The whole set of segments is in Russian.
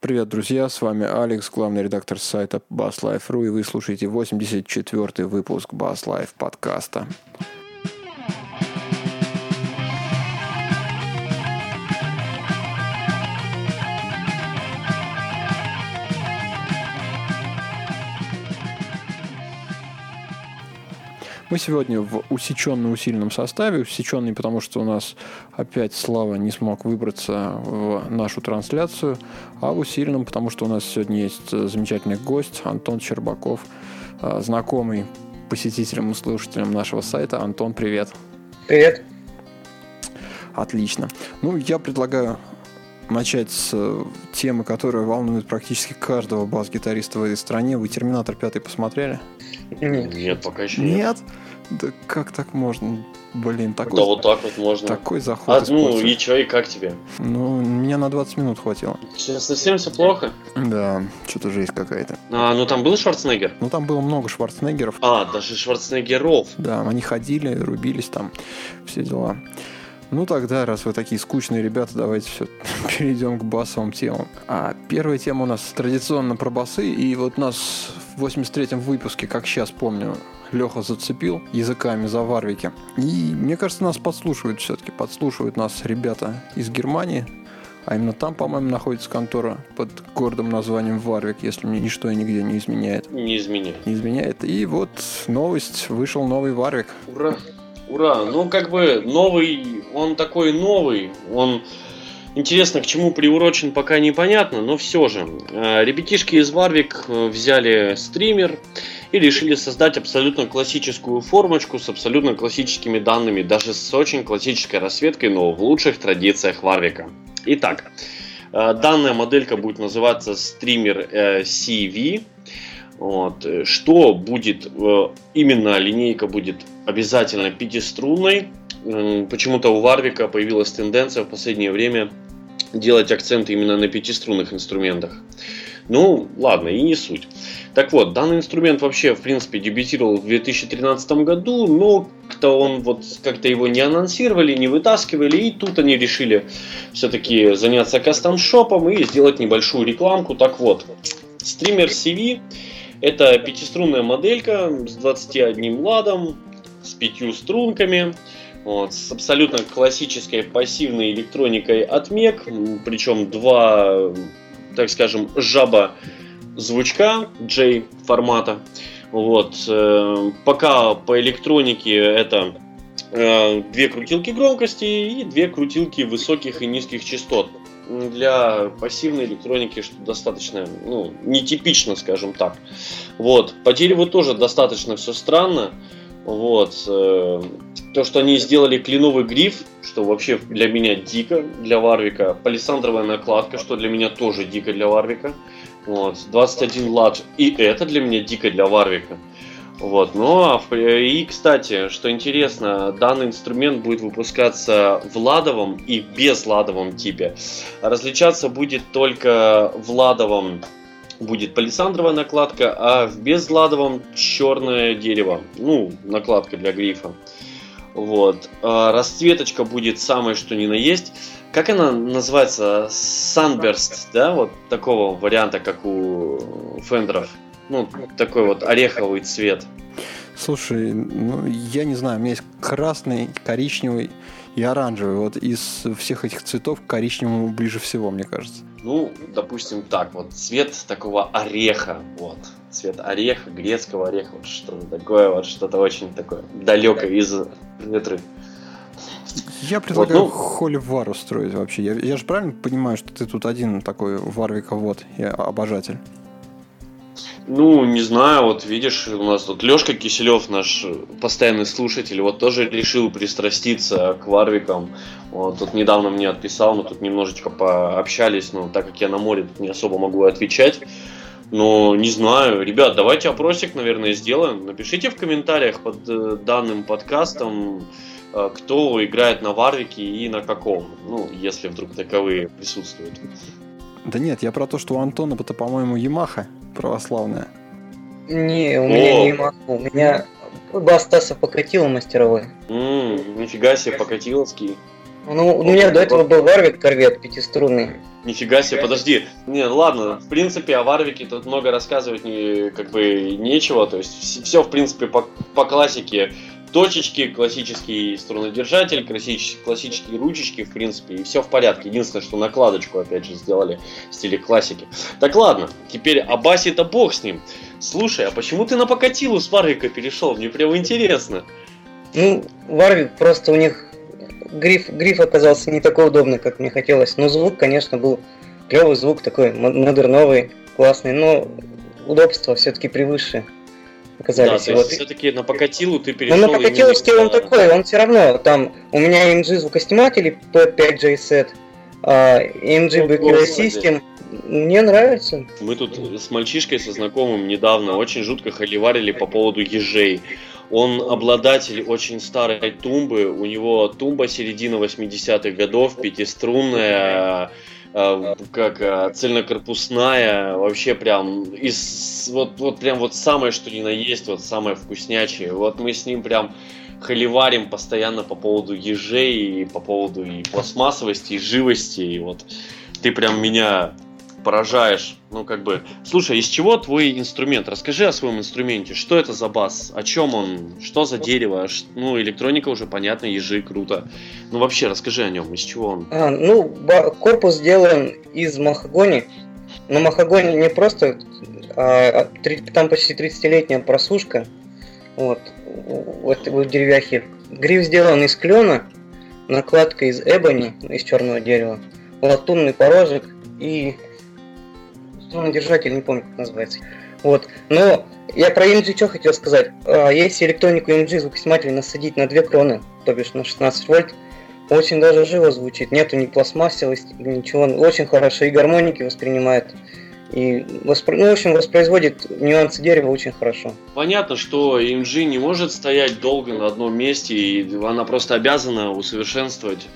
Привет, друзья, с вами Алекс, главный редактор сайта BassLife.ru, и вы слушаете 84-й выпуск BassLife подкаста. Мы сегодня в усеченно усиленном составе. Усеченный, потому что у нас опять Слава не смог выбраться в нашу трансляцию. А в усиленном, потому что у нас сегодня есть замечательный гость Антон Щербаков, а, знакомый посетителям и слушателям нашего сайта. Антон, привет. Привет. Отлично. Ну, я предлагаю начать с э, темы, которая волнует практически каждого бас-гитариста в этой стране. Вы «Терминатор 5» посмотрели? Нет, пока еще нет. Нет? Да как так можно? Блин, такой... Да вот так вот можно. Такой заход А, ну и чё, и как тебе? Ну, меня на 20 минут хватило. Сейчас совсем все плохо? Да, что-то жизнь какая-то. А, ну там был Шварценеггер? Ну, там было много Шварценеггеров. А, даже Шварценеггеров. Да, они ходили, рубились там, все дела. Ну тогда, раз вы такие скучные ребята, давайте все перейдем к басовым темам. А первая тема у нас традиционно про басы, и вот нас в 83-м выпуске, как сейчас помню, Леха зацепил языками за Варвики. И мне кажется, нас подслушивают все-таки. Подслушивают нас ребята из Германии. А именно там, по-моему, находится контора под городом названием Варвик, если мне ничто и нигде не изменяет. Не изменяет. Не изменяет. И вот новость, вышел новый Варвик. Ура! Ура! Ну, как бы новый, он такой новый, он Интересно, к чему приурочен, пока непонятно, но все же. Э, ребятишки из Warwick э, взяли стример и решили создать абсолютно классическую формочку с абсолютно классическими данными, даже с очень классической расцветкой, но в лучших традициях Warwick. Итак, э, данная моделька будет называться стример CV. Вот. Что будет, именно линейка будет обязательно пятиструнной, Почему-то у Варвика появилась тенденция в последнее время делать акцент именно на пятиструнных инструментах. Ну, ладно, и не суть. Так вот, данный инструмент вообще, в принципе, дебютировал в 2013 году, но как-то он вот как-то его не анонсировали, не вытаскивали, и тут они решили все-таки заняться кастом-шопом и сделать небольшую рекламку. Так вот, стример CV это пятиструнная моделька с 21 ладом, с пятью струнками, вот, с абсолютно классической пассивной электроникой от MEC, причем два, так скажем, жаба звучка J формата. Вот, э, пока по электронике это э, две крутилки громкости и две крутилки высоких и низких частот. Для пассивной электроники что достаточно ну, нетипично, скажем так. Вот. По дереву тоже достаточно все странно. Вот. Э, то, что они сделали кленовый гриф, что вообще для меня дико для Варвика. Палисандровая накладка, что для меня тоже дико для Варвика. Вот. 21 лад. И это для меня дико для Варвика. Вот, ну а и, кстати, что интересно, данный инструмент будет выпускаться в ладовом и без ладовом типе. Различаться будет только в ладовом будет палисандровая накладка, а в безладовом черное дерево. Ну, накладка для грифа. Вот. А расцветочка будет самое что ни на есть. Как она называется? Sunburst, да? Вот такого варианта, как у фендеров. Ну, такой вот ореховый цвет. Слушай, ну, я не знаю, у меня есть красный, коричневый и оранжевый. Вот из всех этих цветов коричневому ближе всего, мне кажется. Ну, допустим, так вот, цвет такого ореха, вот, цвет ореха, грецкого ореха, вот что-то такое, вот что-то очень такое далекое из ветры. Я предлагаю вот, ну, холивар устроить вообще. Я, я же правильно понимаю, что ты тут один такой варвиковод, я обожатель. Ну, не знаю, вот видишь, у нас тут Лешка Киселев, наш постоянный слушатель, вот тоже решил пристраститься к варвикам. Вот, тут недавно мне отписал, мы тут немножечко пообщались, но так как я на море, тут не особо могу отвечать. Но не знаю, ребят, давайте опросик, наверное, сделаем. Напишите в комментариях под э, данным подкастом, э, кто играет на Варвике и на каком. Ну, если вдруг таковые присутствуют. Да нет, я про то, что у Антона это, по-моему, Ямаха православная. Не, у меня О. не Ямаха, у меня Бастаса покатил мастеровой. Ммм, нифига себе, покатиловский. Ну, у меня до этого был Варвик корвет пятиструнный. Нифига себе, подожди. Не, ладно, в принципе, о Варвике тут много рассказывать не, как бы нечего. То есть все, в принципе, по, по классике точечки, классический струнодержатель, классические, классические ручечки, в принципе, и все в порядке. Единственное, что накладочку, опять же, сделали в стиле классики. Так ладно, теперь о басе-то бог с ним. Слушай, а почему ты на покатилу с Варвика перешел? Мне прям интересно. Ну, Варвик просто у них гриф, гриф оказался не такой удобный, как мне хотелось. Но звук, конечно, был клевый звук, такой модерновый, классный, но удобство все-таки превыше оказались. Да, вот. все-таки на покатилу ты перешел. Ну, на покатиловский он такой, он все равно, там, у меня MG звукосниматели P5J set, а MG Background System, мне нравится. Мы тут с мальчишкой, со знакомым недавно очень жутко холиварили по поводу ежей. Он обладатель очень старой тумбы. У него тумба середины 80-х годов, пятиструнная, как э, цельнокорпусная, вообще прям из вот, вот прям вот самое что ни на есть, вот самое вкуснячее. Вот мы с ним прям холиварим постоянно по поводу ежей, и по поводу и пластмассовости, и живости, и вот ты прям меня поражаешь. Ну, как бы. Слушай, из чего твой инструмент? Расскажи о своем инструменте. Что это за бас? О чем он? Что за дерево? Ну, электроника уже понятно, ежи, круто. Ну, вообще, расскажи о нем. Из чего он? А, ну, корпус сделан из махагони. Но махагони не просто... А, а там почти 30-летняя просушка. Вот. Вот в деревяхе. Гриф сделан из клена, накладка из эбони, из черного дерева, латунный порожек и держатель, не помню, как называется. Вот. Но я про EMG что хотел сказать. А, если электронику EMG звукосниматель насадить на две кроны, то бишь на 16 вольт, очень даже живо звучит. Нету ни пластмассовости, ничего. Очень хорошо и гармоники воспринимает. И воспро... ну, в общем, воспроизводит нюансы дерева очень хорошо. Понятно, что EMG не может стоять долго на одном месте, и она просто обязана усовершенствовать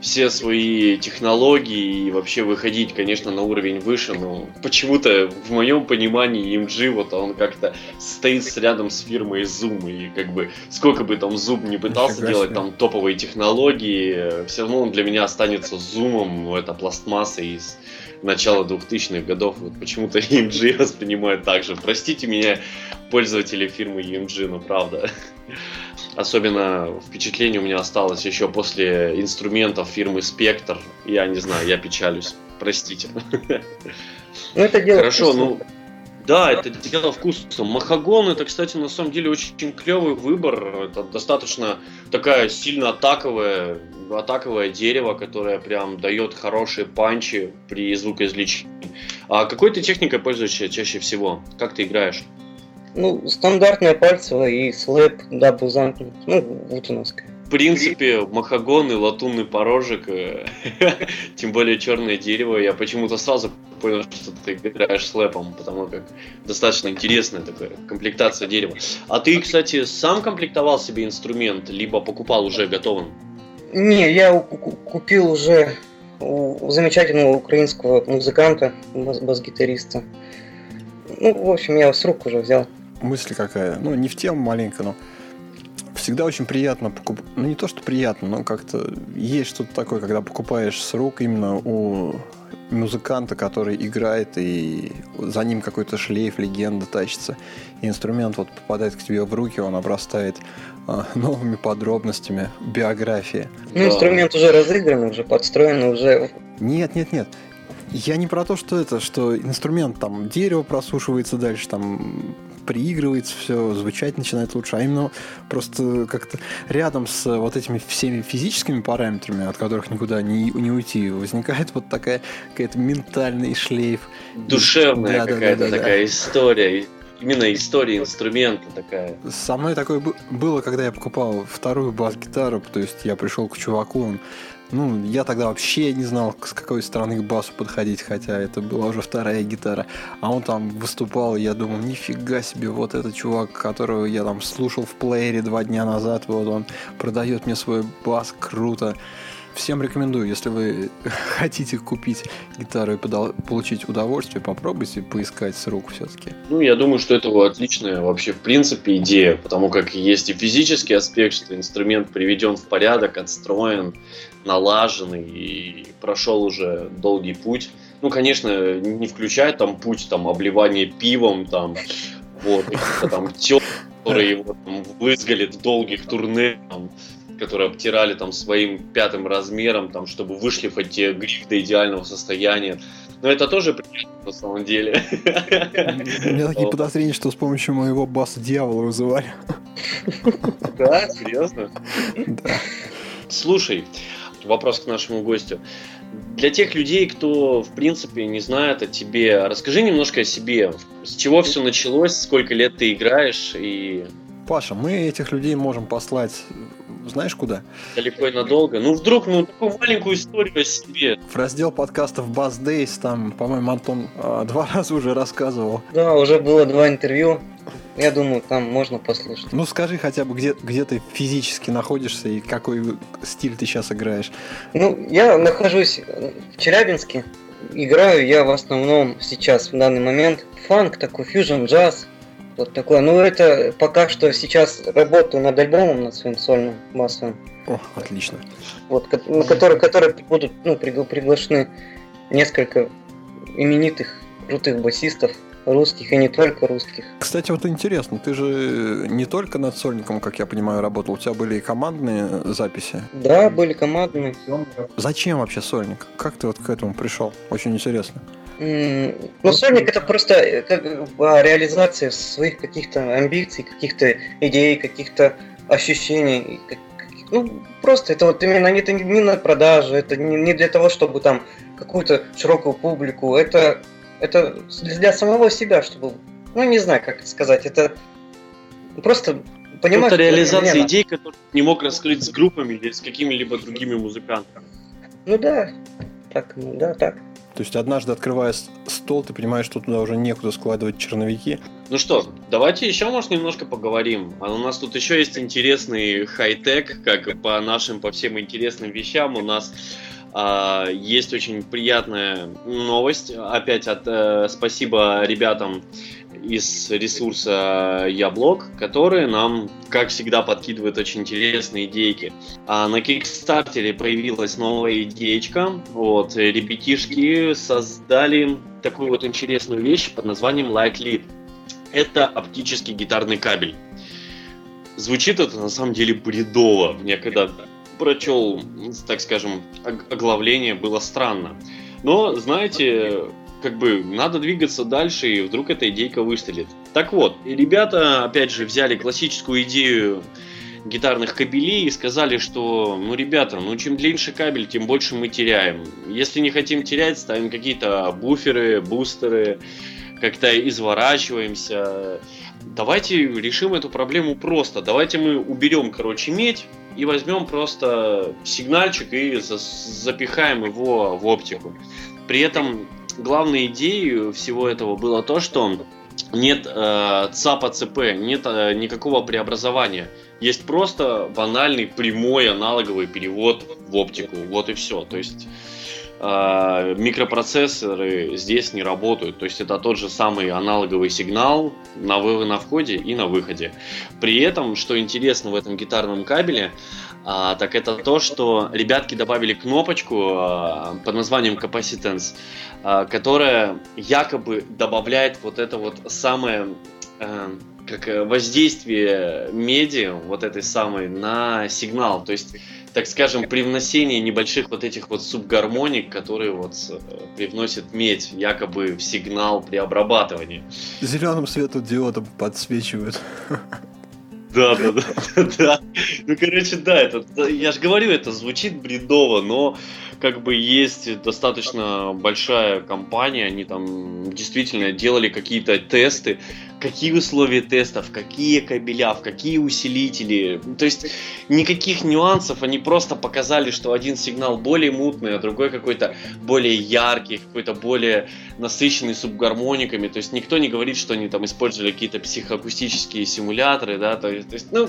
все свои технологии и вообще выходить, конечно, на уровень выше, но почему-то в моем понимании EMG вот он как-то стоит рядом с фирмой Zoom, и как бы сколько бы там Zoom не пытался делать там топовые технологии, все равно он для меня останется Zoom, это пластмасса из начала 2000-х годов. Вот почему-то EMG воспринимают так же. Простите меня, пользователи фирмы EMG, но правда. Особенно впечатление у меня осталось еще после инструментов фирмы Spectre. Я не знаю, я печалюсь. Простите. Ну, это дело Хорошо, вкусно. ну, да, это дело вкуса. Махагон это, кстати, на самом деле очень клевый выбор. Это достаточно такая сильно атаковая, атаковое дерево, которое прям дает хорошие панчи при звукоизвлечении. А какой ты техникой пользуешься чаще всего? Как ты играешь? Ну, стандартная пальцевая и слэп, double thumb. Ну, вутеновская. В принципе, махагон и латунный порожек, э, тем более черное дерево, я почему-то сразу понял, что ты играешь слэпом, потому как достаточно интересная такая комплектация дерева. А ты, кстати, сам комплектовал себе инструмент, либо покупал уже готовым? Не, я купил уже у замечательного украинского музыканта, бас-гитариста. Ну, в общем, я с рук уже взял мысль какая. Ну, не в тему маленько, но всегда очень приятно покупать. Ну, не то, что приятно, но как-то есть что-то такое, когда покупаешь с рук именно у музыканта, который играет, и за ним какой-то шлейф, легенда тащится. И инструмент вот попадает к тебе в руки, он обрастает э, новыми подробностями биографии. Ну, инструмент уже разыгран, уже подстроен, уже... Нет, нет, нет. Я не про то, что это, что инструмент там дерево просушивается дальше, там приигрывается все, звучать начинает лучше, а именно просто как-то рядом с вот этими всеми физическими параметрами, от которых никуда не, не уйти, возникает вот такая какая-то ментальный шлейф. Душевная да, какая-то да, да, такая да. история. Именно история инструмента такая. Со мной такое было, когда я покупал вторую бас-гитару, то есть я пришел к чуваку, он ну, я тогда вообще не знал, с какой стороны к басу подходить, хотя это была уже вторая гитара. А он там выступал, и я думал, нифига себе, вот этот чувак, которого я там слушал в плеере два дня назад, вот он продает мне свой бас, круто. Всем рекомендую, если вы хотите купить гитару и подал, получить удовольствие, попробуйте поискать с рук все-таки. Ну, я думаю, что это отличная вообще в принципе идея, потому как есть и физический аспект, что инструмент приведен в порядок, отстроен, налаженный и прошел уже долгий путь. Ну, конечно, не включая там путь там обливания пивом, там, вот, там тел, которые его там вызвали в долгих турне, там, которые обтирали там своим пятым размером, там, чтобы вышлифать гриф до идеального состояния. Но это тоже приятно на самом деле. У меня такие подозрения, что с помощью моего баса дьявола вызывали. Да, серьезно? Да. Слушай, вопрос к нашему гостю. Для тех людей, кто, в принципе, не знает о тебе, расскажи немножко о себе. С чего все началось, сколько лет ты играешь и... Паша, мы этих людей можем послать знаешь куда? Далеко и надолго. Ну, вдруг, ну, такую маленькую историю о себе. В раздел подкастов Buzz Days, там, по-моему, Антон а, два раза уже рассказывал. Да, уже было два интервью. Я думаю, там можно послушать. Ну, скажи хотя бы, где, где ты физически находишься и какой стиль ты сейчас играешь? Ну, я нахожусь в Челябинске. Играю я в основном сейчас, в данный момент, фанк такой, фьюжн джаз, вот такое. Ну, это пока что сейчас работаю над альбомом, над своим сольным массовым. О, отлично. Вот, на который, которые будут ну, приглашены несколько именитых крутых басистов, русских и не только русских. Кстати, вот интересно, ты же не только над сольником, как я понимаю, работал, у тебя были и командные записи? Да, были командные. Зачем вообще сольник? Как ты вот к этому пришел? Очень интересно. Ну, сольник это просто э, как, реализация своих каких-то амбиций, каких-то идей, каких-то ощущений. Ну, просто это вот именно это не на продажу, это не для того, чтобы там какую-то широкую публику, это, это для самого себя, чтобы, ну, не знаю, как сказать, это просто понимаешь... Это реализация идей, которые не мог раскрыть с группами или с какими-либо другими музыкантами. Ну да, так, ну да, так. То есть однажды открывая стол, ты понимаешь, что туда уже некуда складывать черновики. Ну что, давайте еще, может, немножко поговорим. А у нас тут еще есть интересный хай-тек, как по нашим, по всем интересным вещам. У нас есть очень приятная новость. Опять от э, спасибо ребятам из ресурса Яблок, которые нам, как всегда, подкидывают очень интересные идейки. А на Кикстартере появилась новая идеечка. Вот, ребятишки создали такую вот интересную вещь под названием Light Lead. Это оптический гитарный кабель. Звучит это на самом деле бредово. Мне когда прочел, так скажем, оглавление, было странно. Но, знаете, как бы надо двигаться дальше, и вдруг эта идейка выстрелит. Так вот, ребята, опять же, взяли классическую идею гитарных кабелей и сказали, что, ну, ребята, ну, чем длиннее кабель, тем больше мы теряем. Если не хотим терять, ставим какие-то буферы, бустеры, как-то изворачиваемся. Давайте решим эту проблему просто. Давайте мы уберем, короче, медь и возьмем просто сигнальчик и запихаем его в оптику. При этом главной идеей всего этого было то, что нет э, ЦАПа ЦП, нет э, никакого преобразования. Есть просто банальный прямой аналоговый перевод в оптику. Вот и все. То есть микропроцессоры здесь не работают. То есть это тот же самый аналоговый сигнал на, на входе и на выходе. При этом, что интересно в этом гитарном кабеле, а, так это то, что ребятки добавили кнопочку а, под названием Capacitance, а, которая якобы добавляет вот это вот самое а, как воздействие меди, вот этой самой, на сигнал. То есть, так скажем, привносение небольших вот этих вот субгармоник, которые вот э, привносят медь якобы в сигнал при обрабатывании. Зеленым светодиодом подсвечивают. Да, да, да, да. Ну, короче, да, это, я же говорю, это звучит бредово, но как бы есть достаточно большая компания, они там действительно делали какие-то тесты, какие условия тестов, какие кабеля, в какие усилители. То есть никаких нюансов, они просто показали, что один сигнал более мутный, а другой какой-то более яркий, какой-то более насыщенный субгармониками. То есть никто не говорит, что они там использовали какие-то психоакустические симуляторы, да, то есть, то есть ну,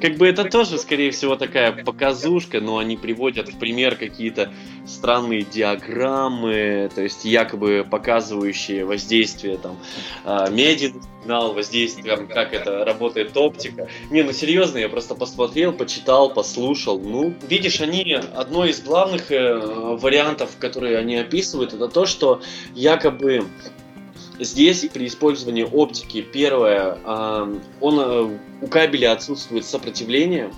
как бы это тоже, скорее всего, такая показушка, но они приводят в пример какие-то странные диаграммы, то есть якобы показывающие воздействие там э, меди сигнал, воздействие, как это работает оптика. Не, ну серьезно, я просто посмотрел, почитал, послушал. Ну, видишь, они одно из главных э, вариантов, которые они описывают, это то, что якобы Здесь при использовании оптики первое, он, э, у кабеля отсутствует сопротивление,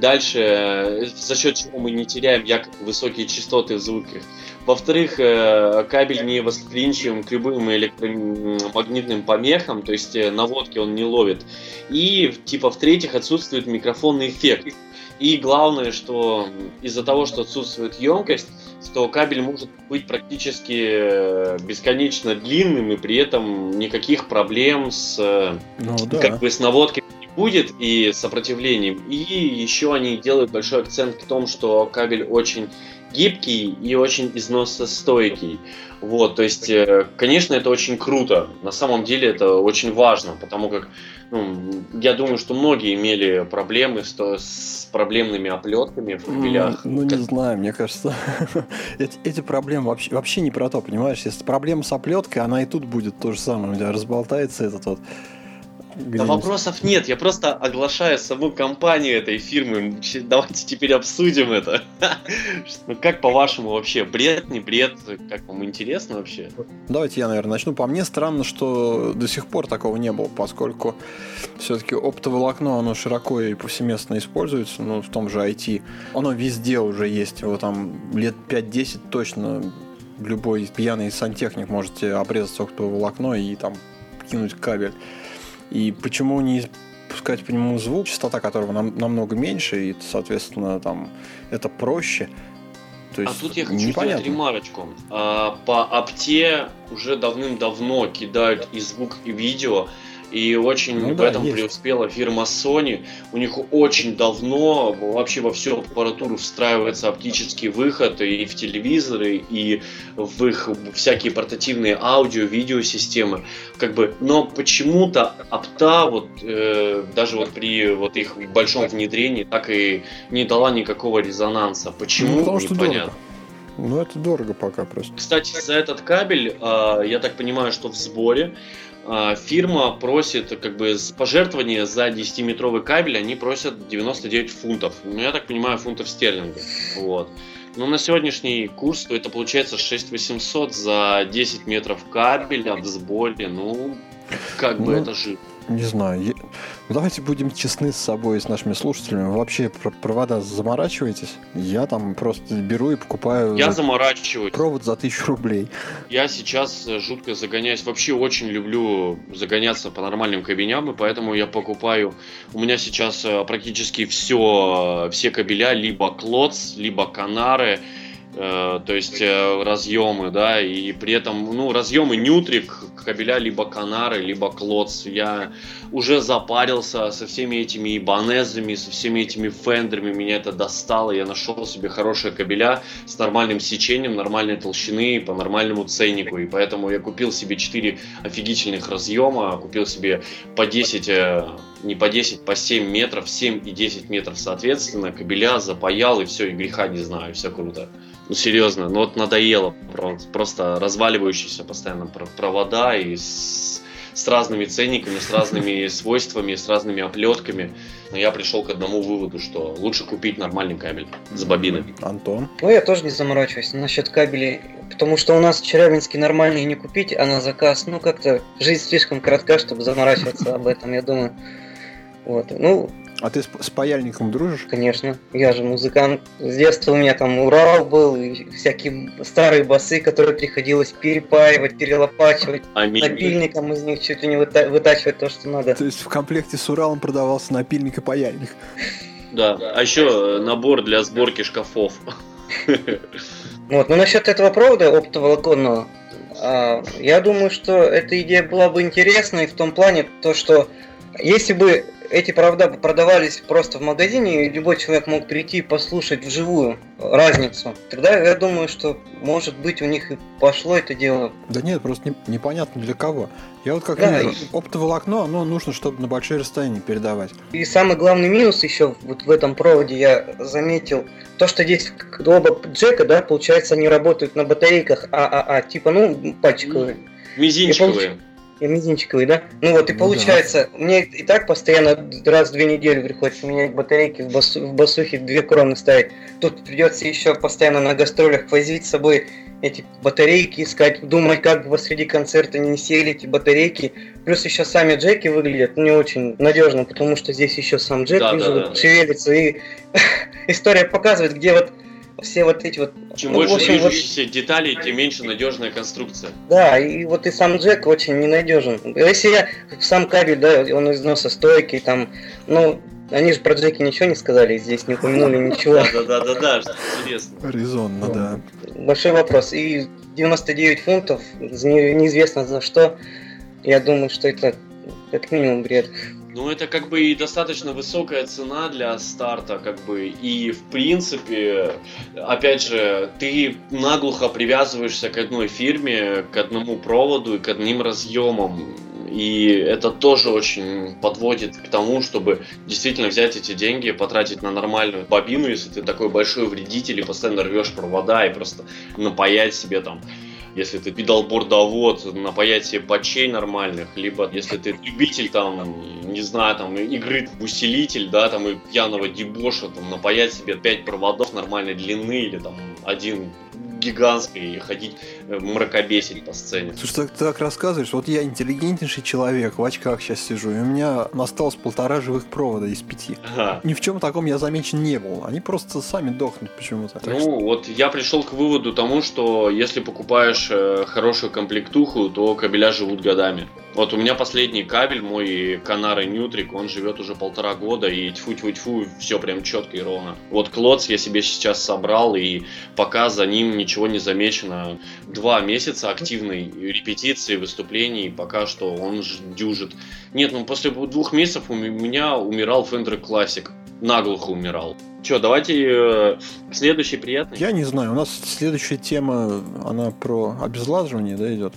Дальше, э, за счет чего мы не теряем якобы высокие частоты в звуке. Во-вторых, э, кабель не восприимчивым к любым электромагнитным помехам, то есть наводки он не ловит. И, типа, в-третьих, отсутствует микрофонный эффект. И главное, что из-за того, что отсутствует емкость, что кабель может быть практически э, бесконечно длинным и при этом никаких проблем с, э, ну, да. как бы с наводкой будет и сопротивлением. И еще они делают большой акцент в том, что кабель очень гибкий и очень износостойкий. Вот, то есть, э, конечно, это очень круто. На самом деле это очень важно, потому как ну, я думаю, что многие имели проблемы с, с проблемными оплетками в кабелях. Ну, не знаю, мне кажется, эти, эти проблемы вообще, вообще не про то, понимаешь? Если проблема с оплеткой, она и тут будет то же самое, у тебя разболтается этот вот да вопросов нет, я просто оглашаю саму компанию этой фирмы. Давайте теперь обсудим это. Ну как по-вашему вообще, бред, не бред? Как вам интересно вообще? Давайте я, наверное, начну. По мне странно, что до сих пор такого не было, поскольку все-таки оптоволокно, оно широко и повсеместно используется, ну, в том же IT. Оно везде уже есть, его там лет 5-10 точно любой пьяный сантехник можете обрезать оптоволокно и там кинуть кабель. И почему не пускать по нему звук, частота которого нам, намного меньше, и, соответственно, там это проще. То есть, а тут я хочу непонятно. сделать ремарочку. А, по апте уже давным-давно кидают и звук, и видео. И очень ну, в да, этом есть. преуспела фирма Sony. У них очень давно вообще во всю аппаратуру встраивается оптический выход и в телевизоры, и в их всякие портативные аудио, видеосистемы. Как бы, но почему-то опта вот э, даже вот при вот их большом внедрении так и не дала никакого резонанса. Почему? Ну, потому что непонятно. Дорого. Ну, это дорого пока просто. Кстати, за этот кабель, э, я так понимаю, что в сборе фирма просит как бы пожертвование за 10-метровый кабель, они просят 99 фунтов. Ну, я так понимаю, фунтов стерлингов. Вот. Но на сегодняшний курс, то это получается 6800 за 10 метров кабеля в сборе. Ну, как бы ну, это же не знаю. Давайте будем честны с собой и с нашими слушателями. Вы вообще про провода заморачиваетесь? Я там просто беру и покупаю... Я заморачиваюсь. Провод за тысячу рублей. Я сейчас э, жутко загоняюсь. Вообще очень люблю загоняться по нормальным кабелям, и поэтому я покупаю... У меня сейчас э, практически все, э, все кабеля либо клоц, либо канары, то есть э, разъемы, да, и при этом, ну, разъемы нютрик, кабеля либо канары, либо клоц. Я уже запарился со всеми этими ибанезами, со всеми этими фендерами, меня это достало, я нашел себе хорошие кабеля с нормальным сечением, нормальной толщины, по нормальному ценнику, и поэтому я купил себе 4 офигительных разъема, купил себе по 10 э, не по 10, по 7 метров, 7 и 10 метров соответственно, кабеля запаял, и все, и греха не знаю, все круто. Ну, серьезно, ну вот надоело просто разваливающиеся постоянно провода и с, с разными ценниками, с разными свойствами, с разными оплетками. Но я пришел к одному выводу, что лучше купить нормальный кабель с бобиной. Антон? Ну, я тоже не заморачиваюсь насчет кабелей, потому что у нас в Челябинске нормальные не купить, а на заказ, ну, как-то жизнь слишком коротка, чтобы заморачиваться об этом, я думаю. Вот. Ну, а ты с, паяльником дружишь? Конечно. Я же музыкант. С детства у меня там Урал был, и всякие старые басы, которые приходилось перепаивать, перелопачивать. Аминь. Напильником из них чуть ли не выта- вытачивать то, что надо. То есть в комплекте с Уралом продавался напильник и паяльник. Да, а еще набор для сборки шкафов. Вот, но насчет этого провода оптоволоконного, а, я думаю, что эта идея была бы интересной в том плане, то, что если бы эти провода продавались просто в магазине, и любой человек мог прийти и послушать вживую разницу, тогда я думаю, что может быть у них и пошло это дело. Да нет, просто не, непонятно для кого. Я вот как да, и... оптоволокно, оно нужно, чтобы на большие расстояния передавать. И самый главный минус еще вот в этом проводе я заметил, то, что здесь оба джека, да, получается, они работают на батарейках ААА, типа, ну, пальчиковые. Мизинчиковые. И мизинчиковый, да? Ну вот и ну, получается, да. мне и так постоянно раз в две недели приходится менять батарейки в, басу, в басухе, две кроны ставить. Тут придется еще постоянно на гастролях возить с собой эти батарейки искать, думать, как бы среди концерта не сели эти батарейки. Плюс еще сами джеки выглядят не очень надежно, потому что здесь еще сам джек да, вижу, да, да, шевелится. И история показывает, где вот все вот эти вот... Чем ну, больше общем, вот... деталей, тем меньше надежная конструкция. Да, и вот и сам джек очень ненадежен. Если я сам кабель, да, он износостойкий, там, ну, они же про Джеки ничего не сказали, здесь не упомянули ничего. Да-да-да, что интересно. Резонно, да. Большой вопрос. И 99 фунтов, неизвестно за что. Я думаю, что это как минимум бред. Ну, это как бы и достаточно высокая цена для старта, как бы, и в принципе, опять же, ты наглухо привязываешься к одной фирме, к одному проводу и к одним разъемам. И это тоже очень подводит к тому, чтобы действительно взять эти деньги, потратить на нормальную бобину, если ты такой большой вредитель и постоянно рвешь провода и просто напаять себе там если ты педалбордовод, напаять себе патчей нормальных, либо если ты любитель там, не знаю, там игры в усилитель, да, там и пьяного дебоша, там напаять себе 5 проводов нормальной длины или там один гигантской и ходить э, мракобесить по сцене. Слушай, ты так рассказываешь, вот я интеллигентнейший человек, в очках сейчас сижу, и у меня осталось полтора живых провода из пяти. Ага. Ни в чем таком я замечен не был. Они просто сами дохнут почему-то. Ну, что... вот я пришел к выводу тому, что если покупаешь э, хорошую комплектуху, то кабеля живут годами. Вот у меня последний кабель, мой Канары Ньютрик, он живет уже полтора года, и тьфу-тьфу-тьфу, все прям четко и ровно. Вот Клоц я себе сейчас собрал, и пока за ним ничего не замечено. Два месяца активной репетиции, выступлений, пока что он дюжит. Нет, ну после двух месяцев у меня умирал Fender Classic. Наглухо умирал. Че, давайте э, следующий приятный. Я не знаю, у нас следующая тема, она про обезлаживание, да, идет?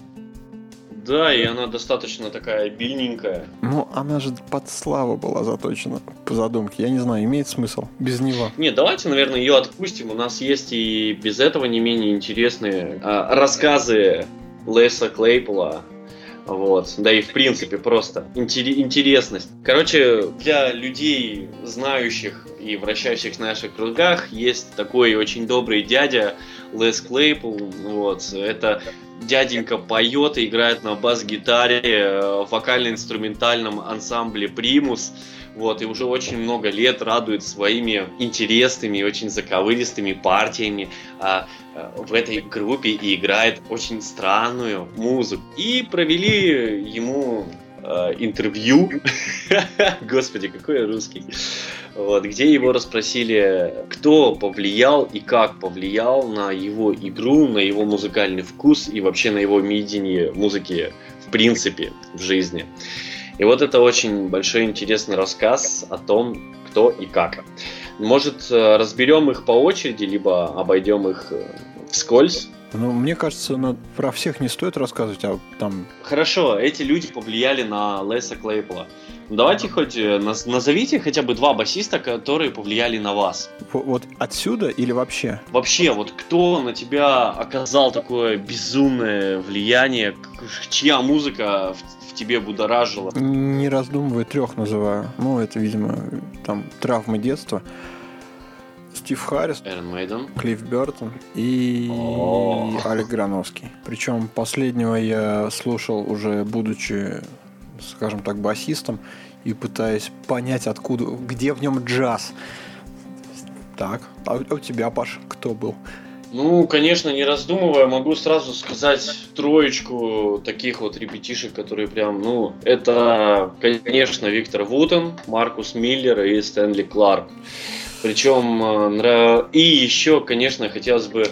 Да, и она достаточно такая обильненькая. Ну, она же под славу была заточена по задумке. Я не знаю, имеет смысл без него. Нет, давайте, наверное, ее отпустим. У нас есть и без этого не менее интересные а, рассказы Леса Клейпула вот. Да и в принципе просто интересность. Короче, для людей, знающих и вращающих в наших кругах, есть такой очень добрый дядя Лес Клейпл. Вот. Это дяденька поет и играет на бас-гитаре э, в вокально-инструментальном ансамбле «Примус». Вот, и уже очень много лет радует своими интересными, очень заковыристыми партиями а, а, в этой группе и играет очень странную музыку. И провели ему а, интервью. Господи, какой я русский вот, где его расспросили, кто повлиял и как повлиял на его игру, на его музыкальный вкус и вообще на его видение музыки в принципе в жизни. И вот это очень большой интересный рассказ о том, кто и как. Может, э, разберем их по очереди, либо обойдем их э, вскользь. Ну, мне кажется, на, про всех не стоит рассказывать, а там... Хорошо, эти люди повлияли на Леса Клейпла. Ну, давайте хоть э, назовите хотя бы два басиста, которые повлияли на вас. Вот отсюда или вообще? Вообще, вот кто на тебя оказал такое безумное влияние, чья музыка в, в тебе будоражила? Не раздумывая, трех называю. Ну, это, видимо, там травмы детства. Стив Харрис, Эрен Мейден, Клифф Бертон и. Алек Грановский. Причем последнего я слушал уже будучи скажем так, басистом и пытаясь понять, откуда, где в нем джаз. Так, а у тебя, Паш, кто был? Ну, конечно, не раздумывая, могу сразу сказать троечку таких вот ребятишек, которые прям, ну, это, конечно, Виктор Вутон, Маркус Миллер и Стэнли Кларк. Причем, э, и еще, конечно, хотелось бы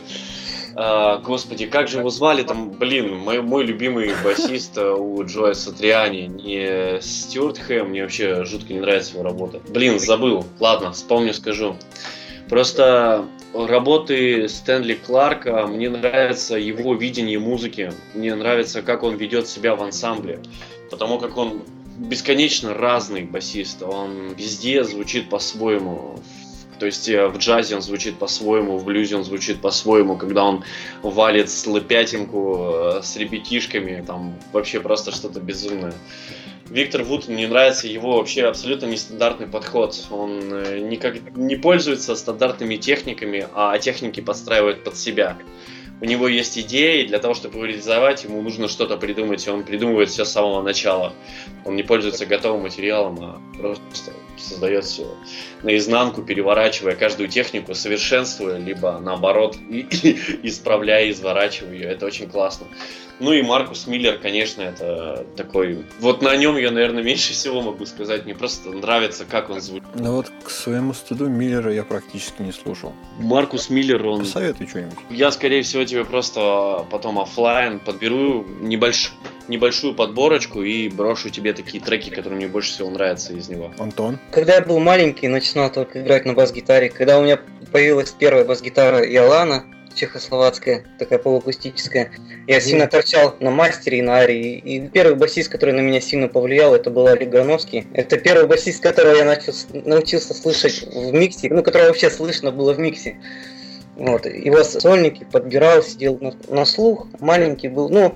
А, господи, как же его звали там, блин, мой, мой любимый басист э, у Джоя Сатриани, не Стюарт Хэм, мне вообще жутко не нравится его работа. Блин, забыл, ладно, вспомню, скажу. Просто работы Стэнли Кларка, мне нравится его видение музыки, мне нравится, как он ведет себя в ансамбле, потому как он бесконечно разный басист, он везде звучит по-своему, то есть э, в джазе он звучит по-своему, в блюзе он звучит по-своему, когда он валит слопятинку э, с ребятишками, там вообще просто что-то безумное. Виктор Вуд, мне нравится его вообще абсолютно нестандартный подход. Он э, никак не пользуется стандартными техниками, а техники подстраивает под себя. У него есть идеи, для того, чтобы реализовать, ему нужно что-то придумать, и он придумывает все с самого начала. Он не пользуется готовым материалом, а просто создает все наизнанку, переворачивая каждую технику, совершенствуя, либо наоборот, исправляя, изворачивая ее. Это очень классно. Ну и Маркус Миллер, конечно, это такой... Вот на нем я, наверное, меньше всего могу сказать. Мне просто нравится, как он звучит. Ну вот к своему стыду Миллера я практически не слушал. Маркус Миллер, он... Посоветуй что-нибудь. Я, скорее всего, тебе просто потом офлайн подберу небольш... небольшую подборочку и брошу тебе такие треки, которые мне больше всего нравятся из него. Антон? Когда я был маленький, начинал только играть на бас-гитаре. Когда у меня появилась первая бас-гитара Иолана, чехословацкая, такая полуакустическая. Я сильно торчал на мастере и на арии. И первый басист, который на меня сильно повлиял, это был Олег Грановский. Это первый басист, которого я начал, научился слышать в миксе, ну, которого вообще слышно было в миксе. Вот. Его сольники подбирал, сидел на, на слух. Маленький был, ну,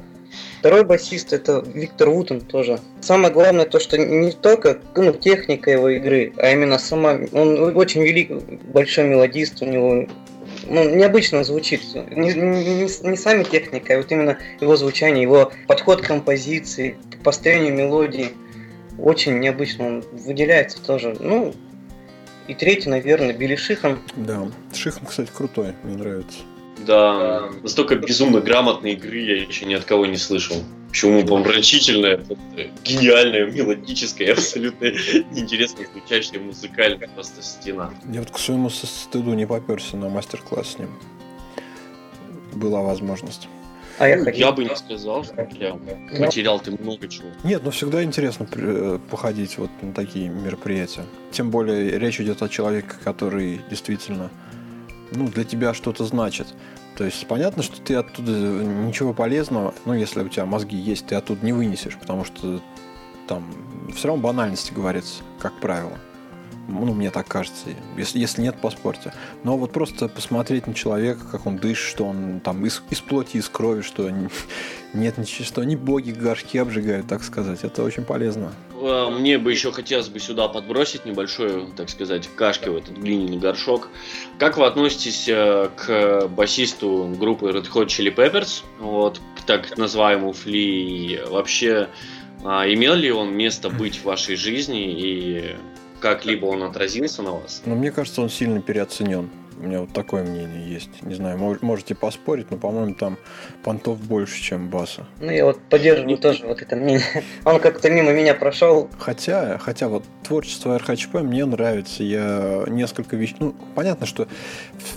Второй басист это Виктор Вутон тоже. Самое главное то, что не только ну, техника его игры, а именно сама... Он очень велик, большой мелодист, у него ну, необычно звучит. Не, не, не сами техника, а вот именно его звучание, его подход к композиции, к построению мелодии. Очень необычно, он выделяется тоже. Ну, и третий, наверное, Билли Шихан. Да, Шихан, кстати, крутой, мне нравится. Да, настолько безумно грамотной игры я еще ни от кого не слышал. Почему помрачительная, гениальная, мелодическая, абсолютно интересно звучащая музыкальная просто стена. Я вот к своему стыду не поперся на мастер-класс с ним. Была возможность. А я, ходил. я бы не сказал, что я потерял ты много чего. Нет, но всегда интересно э, походить вот на такие мероприятия. Тем более речь идет о человеке, который действительно ну, для тебя что-то значит. То есть понятно, что ты оттуда ничего полезного, ну, если у тебя мозги есть, ты оттуда не вынесешь, потому что там все равно банальности говорится, как правило. Ну, мне так кажется, если, если нет, поспорьте. Но вот просто посмотреть на человека, как он дышит, что он там из, из плоти, из крови, что нет ничего, что они боги горшки обжигают, так сказать, это очень полезно. А, мне бы еще хотелось бы сюда подбросить небольшую, так сказать, кашки в этот глиняный горшок. Как вы относитесь э, к басисту группы Red Hot Chili Peppers, вот, к так называемому Фли, вообще а, имел ли он место быть в вашей жизни и как-либо он отразился на вас? Ну, мне кажется, он сильно переоценен. У меня вот такое мнение есть. Не знаю, можете поспорить, но, по-моему, там понтов больше, чем баса. Ну, я вот поддерживаю тоже вот это мнение. Он как-то мимо меня прошел. Хотя, хотя вот творчество РХЧП мне нравится. Я несколько вещей... Ну, понятно, что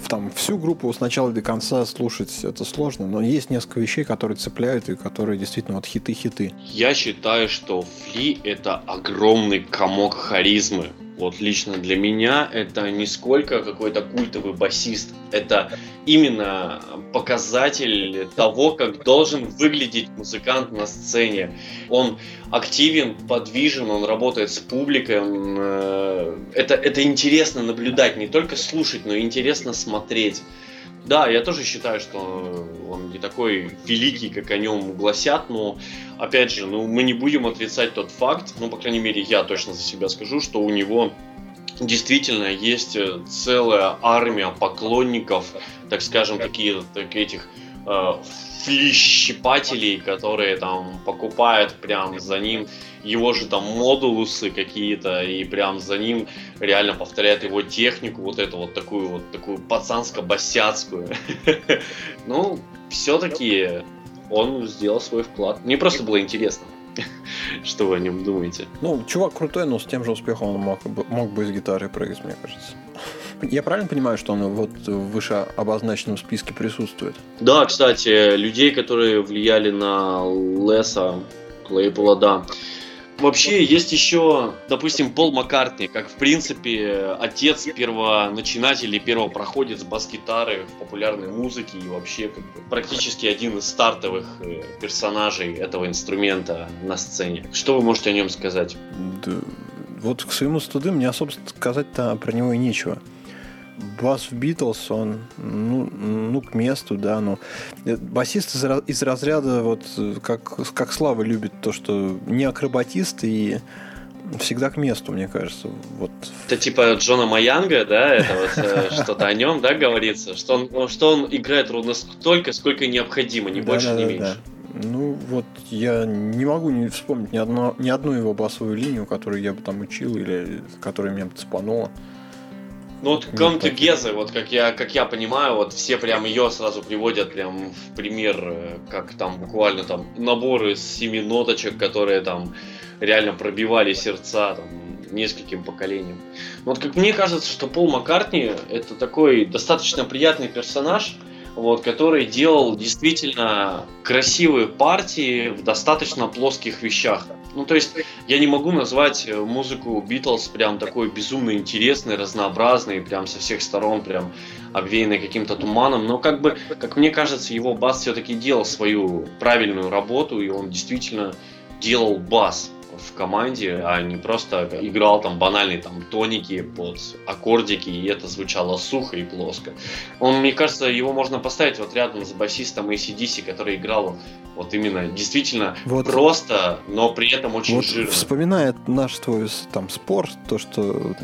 там всю группу с начала до конца слушать это сложно, но есть несколько вещей, которые цепляют и которые действительно вот хиты-хиты. Я считаю, что Фли это огромный комок харизмы вот лично для меня это не сколько какой-то культовый басист, это именно показатель того, как должен выглядеть музыкант на сцене. Он активен, подвижен, он работает с публикой, он, э, это, это интересно наблюдать, не только слушать, но интересно смотреть. Да, я тоже считаю, что он не такой великий, как о нем гласят, но, опять же, ну, мы не будем отрицать тот факт, ну, по крайней мере, я точно за себя скажу, что у него действительно есть целая армия поклонников, так скажем, такие, так, этих э, флищипателей, которые там покупают прям за ним его же там модулусы какие-то, и прям за ним реально повторяют его технику, вот эту вот такую вот такую пацанско-босяцкую. Ну, все-таки он сделал свой вклад. Мне просто было интересно. Что вы о нем думаете? Ну, чувак крутой, но с тем же успехом он мог, мог бы из гитары прыгать, мне кажется. Я правильно понимаю, что он вот в выше обозначенном списке присутствует? Да, кстати, людей, которые влияли на Леса, Клейпола, да. Вообще есть еще, допустим, Пол Маккартни, как в принципе отец первоначинатель и первопроходец бас-гитары в популярной музыке и вообще как бы, практически один из стартовых э, персонажей этого инструмента на сцене. Что вы можете о нем сказать? Да, вот к своему студу мне особо сказать-то про него и нечего. Бас в Битлз, он, ну, ну, к месту, да, но басист из, из разряда, вот, как, как Слава любит то, что не акробатист и всегда к месту, мне кажется. Вот. Это типа Джона Маянга, да, это вот э, что-то о нем, да, говорится, что он, ну, что он играет ровно столько, сколько необходимо, ни больше, ни меньше. Ну, вот я не могу не вспомнить ни, одно, ни одну его басовую линию, которую я бы там учил или которая меня бы цепанула. Ну вот Come Together, вот как я, как я понимаю, вот все прям ее сразу приводят прям в пример, э, как там буквально там наборы из семи ноточек, которые там реально пробивали сердца там нескольким поколениям. Но вот как мне кажется, что Пол Маккартни это такой достаточно приятный персонаж, вот, который делал действительно красивые партии в достаточно плоских вещах. Ну, то есть, я не могу назвать э, музыку Битлз прям такой безумно интересной, разнообразной, прям со всех сторон, прям обвеянной каким-то туманом, но как бы, как мне кажется, его бас все-таки делал свою правильную работу, и он действительно делал бас в команде, а не просто играл там банальные там тоники под аккордики, и это звучало сухо и плоско. Он, мне кажется, его можно поставить вот рядом с басистом ACDC, который играл вот именно действительно вот, просто, но при этом очень вот жирно. Вспоминая наш твой там спор, то, что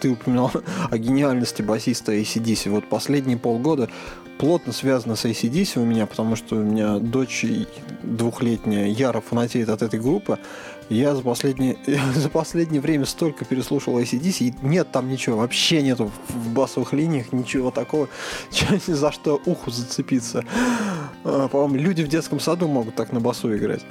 ты упоминал о гениальности басиста ACDC. Вот последние полгода плотно связано с ACDC у меня, потому что у меня дочь двухлетняя яро фанатеет от этой группы. Я за последнее, за последнее время столько переслушал ACDC, и нет там ничего, вообще нету в басовых линиях ничего такого, за что уху зацепиться. А, по-моему, люди в детском саду могут так на басу играть.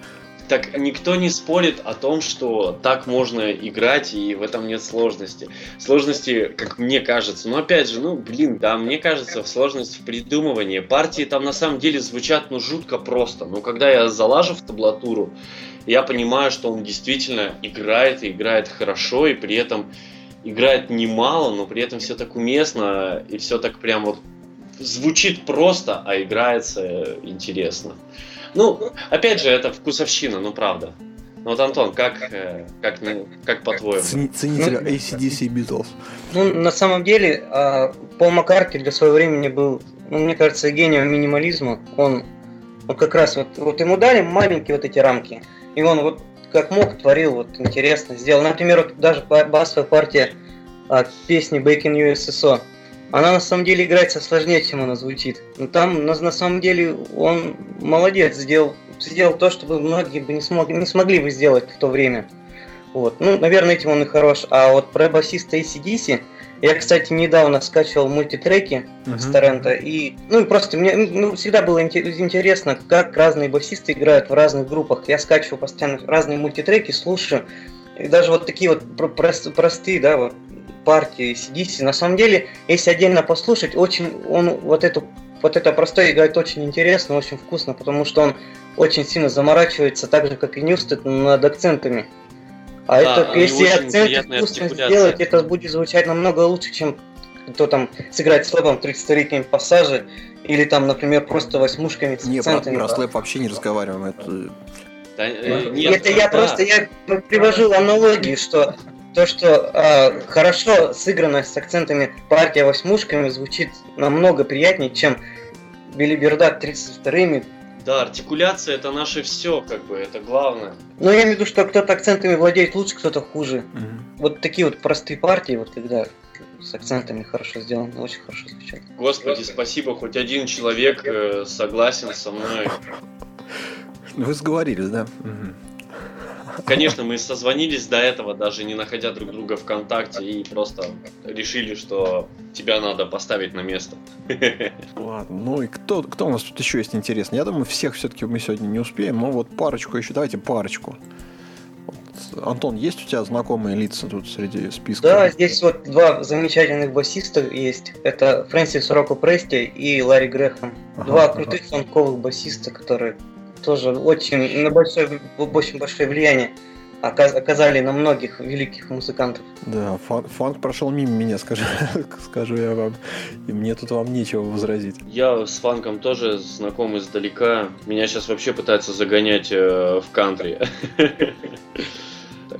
Так никто не спорит о том, что так можно играть, и в этом нет сложности. Сложности, как мне кажется, но опять же, ну, блин, да, мне кажется, сложность в придумывании. Партии там на самом деле звучат, ну, жутко просто. Но когда я залажу в таблатуру, я понимаю, что он действительно играет, и играет хорошо, и при этом играет немало, но при этом все так уместно, и все так прям вот звучит просто, а играется интересно. Ну, опять же, это вкусовщина, ну правда. Ну вот, Антон, как, э, как, как по-твоему? Ценитель ACDC Beatles. Ну, на самом деле, а, Пол Маккарти для своего времени был, ну, мне кажется, гением минимализма. Он, он как раз вот, вот ему дали маленькие вот эти рамки, и он вот как мог творил вот интересно, сделал. Например, вот даже басовая партия от песни Back in USSR. Она на самом деле играется сложнее, чем она звучит. Но там на, на самом деле он молодец, сделал, сделал то, что многие бы не, смог, не смогли бы сделать в то время. Вот. Ну, наверное, этим он и хорош. А вот про басиста ACDC, я, кстати, недавно скачивал мультитреки uh-huh. с торрента, и, ну, и просто мне ну, всегда было интересно, как разные басисты играют в разных группах. Я скачиваю постоянно разные мультитреки, слушаю, и даже вот такие вот простые, да, вот партии CDC. На самом деле, если отдельно послушать, очень он вот эту вот это простое играет очень интересно, очень вкусно, потому что он очень сильно заморачивается, так же как и Ньюстед, над акцентами. А да, это, если акценты вкусно сделать, это будет звучать намного лучше, чем кто там сыграть слэпом 30-летними пассажи, или там, например, просто восьмушками с не, акцентами. Про, про слэп вообще не разговариваем. Это, да, э, нет, это я да. просто я привожу аналогии, что то, что э, хорошо сыграно с акцентами партия восьмушками звучит намного приятнее, чем Белибердак 32-ми. Да, артикуляция это наше все, как бы, это главное. Но я имею в виду, что кто-то акцентами владеет лучше, кто-то хуже. Угу. Вот такие вот простые партии, вот когда с акцентами хорошо сделано, очень хорошо звучат. Господи, спасибо, хоть один человек э, согласен со мной. Вы сговорились, да? Угу. Конечно, мы созвонились до этого, даже не находя друг друга ВКонтакте, и просто решили, что тебя надо поставить на место. Ладно, ну и кто, кто у нас тут еще есть интересно? Я думаю, всех все-таки мы сегодня не успеем, но вот парочку еще, давайте парочку. Антон, есть у тебя знакомые лица тут среди списка? Да, здесь вот два замечательных басиста есть. Это Фрэнсис Роко Прести и Ларри Грэхэм. Ага, два ага. крутых фанковых басиста, которые тоже очень на большое, очень большое влияние оказали на многих великих музыкантов. Да, фан фанк прошел мимо меня, скажу, скажу я вам. И мне тут вам нечего возразить. Я с фанком тоже знаком издалека. Меня сейчас вообще пытаются загонять э, в кантри.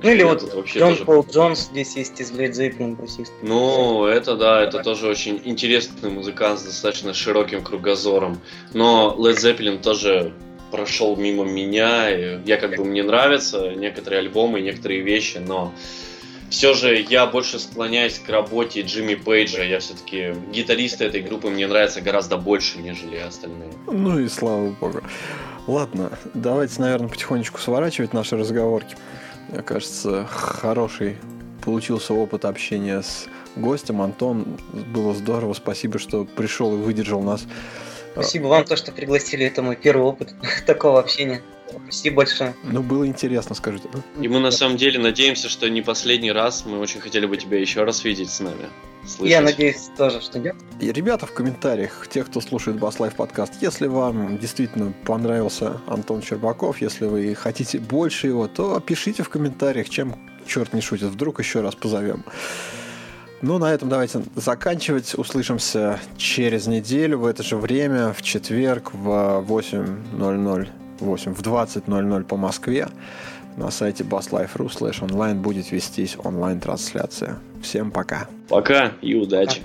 Ну или вот Джон тоже... Пол Джонс здесь есть из Led Zeppelin басист. Ну, это да, это тоже очень интересный музыкант с достаточно широким кругозором. Но Led Zeppelin тоже прошел мимо меня. Я как бы мне нравятся некоторые альбомы, некоторые вещи, но все же я больше склоняюсь к работе Джимми Пейджа. Я все-таки гитаристы этой группы мне нравятся гораздо больше, нежели остальные. Ну и слава богу. Ладно, давайте, наверное, потихонечку сворачивать наши разговорки. Мне кажется, хороший получился опыт общения с гостем. Антон, было здорово. Спасибо, что пришел и выдержал нас Спасибо вам, то, что пригласили. Это мой первый опыт такого общения. Спасибо большое. Ну, было интересно, скажите. И мы на самом деле надеемся, что не последний раз. Мы очень хотели бы тебя еще раз видеть с нами. Слышать. Я надеюсь тоже, что нет. И ребята в комментариях, те, кто слушает Бас Лайф подкаст, если вам действительно понравился Антон Щербаков, если вы хотите больше его, то пишите в комментариях, чем черт не шутит. Вдруг еще раз позовем. Ну, на этом давайте заканчивать. Услышимся через неделю в это же время, в четверг в 8.00, 8, в 20.00 по Москве. На сайте basslife.ru slash онлайн будет вестись онлайн-трансляция. Всем пока. Пока и удачи.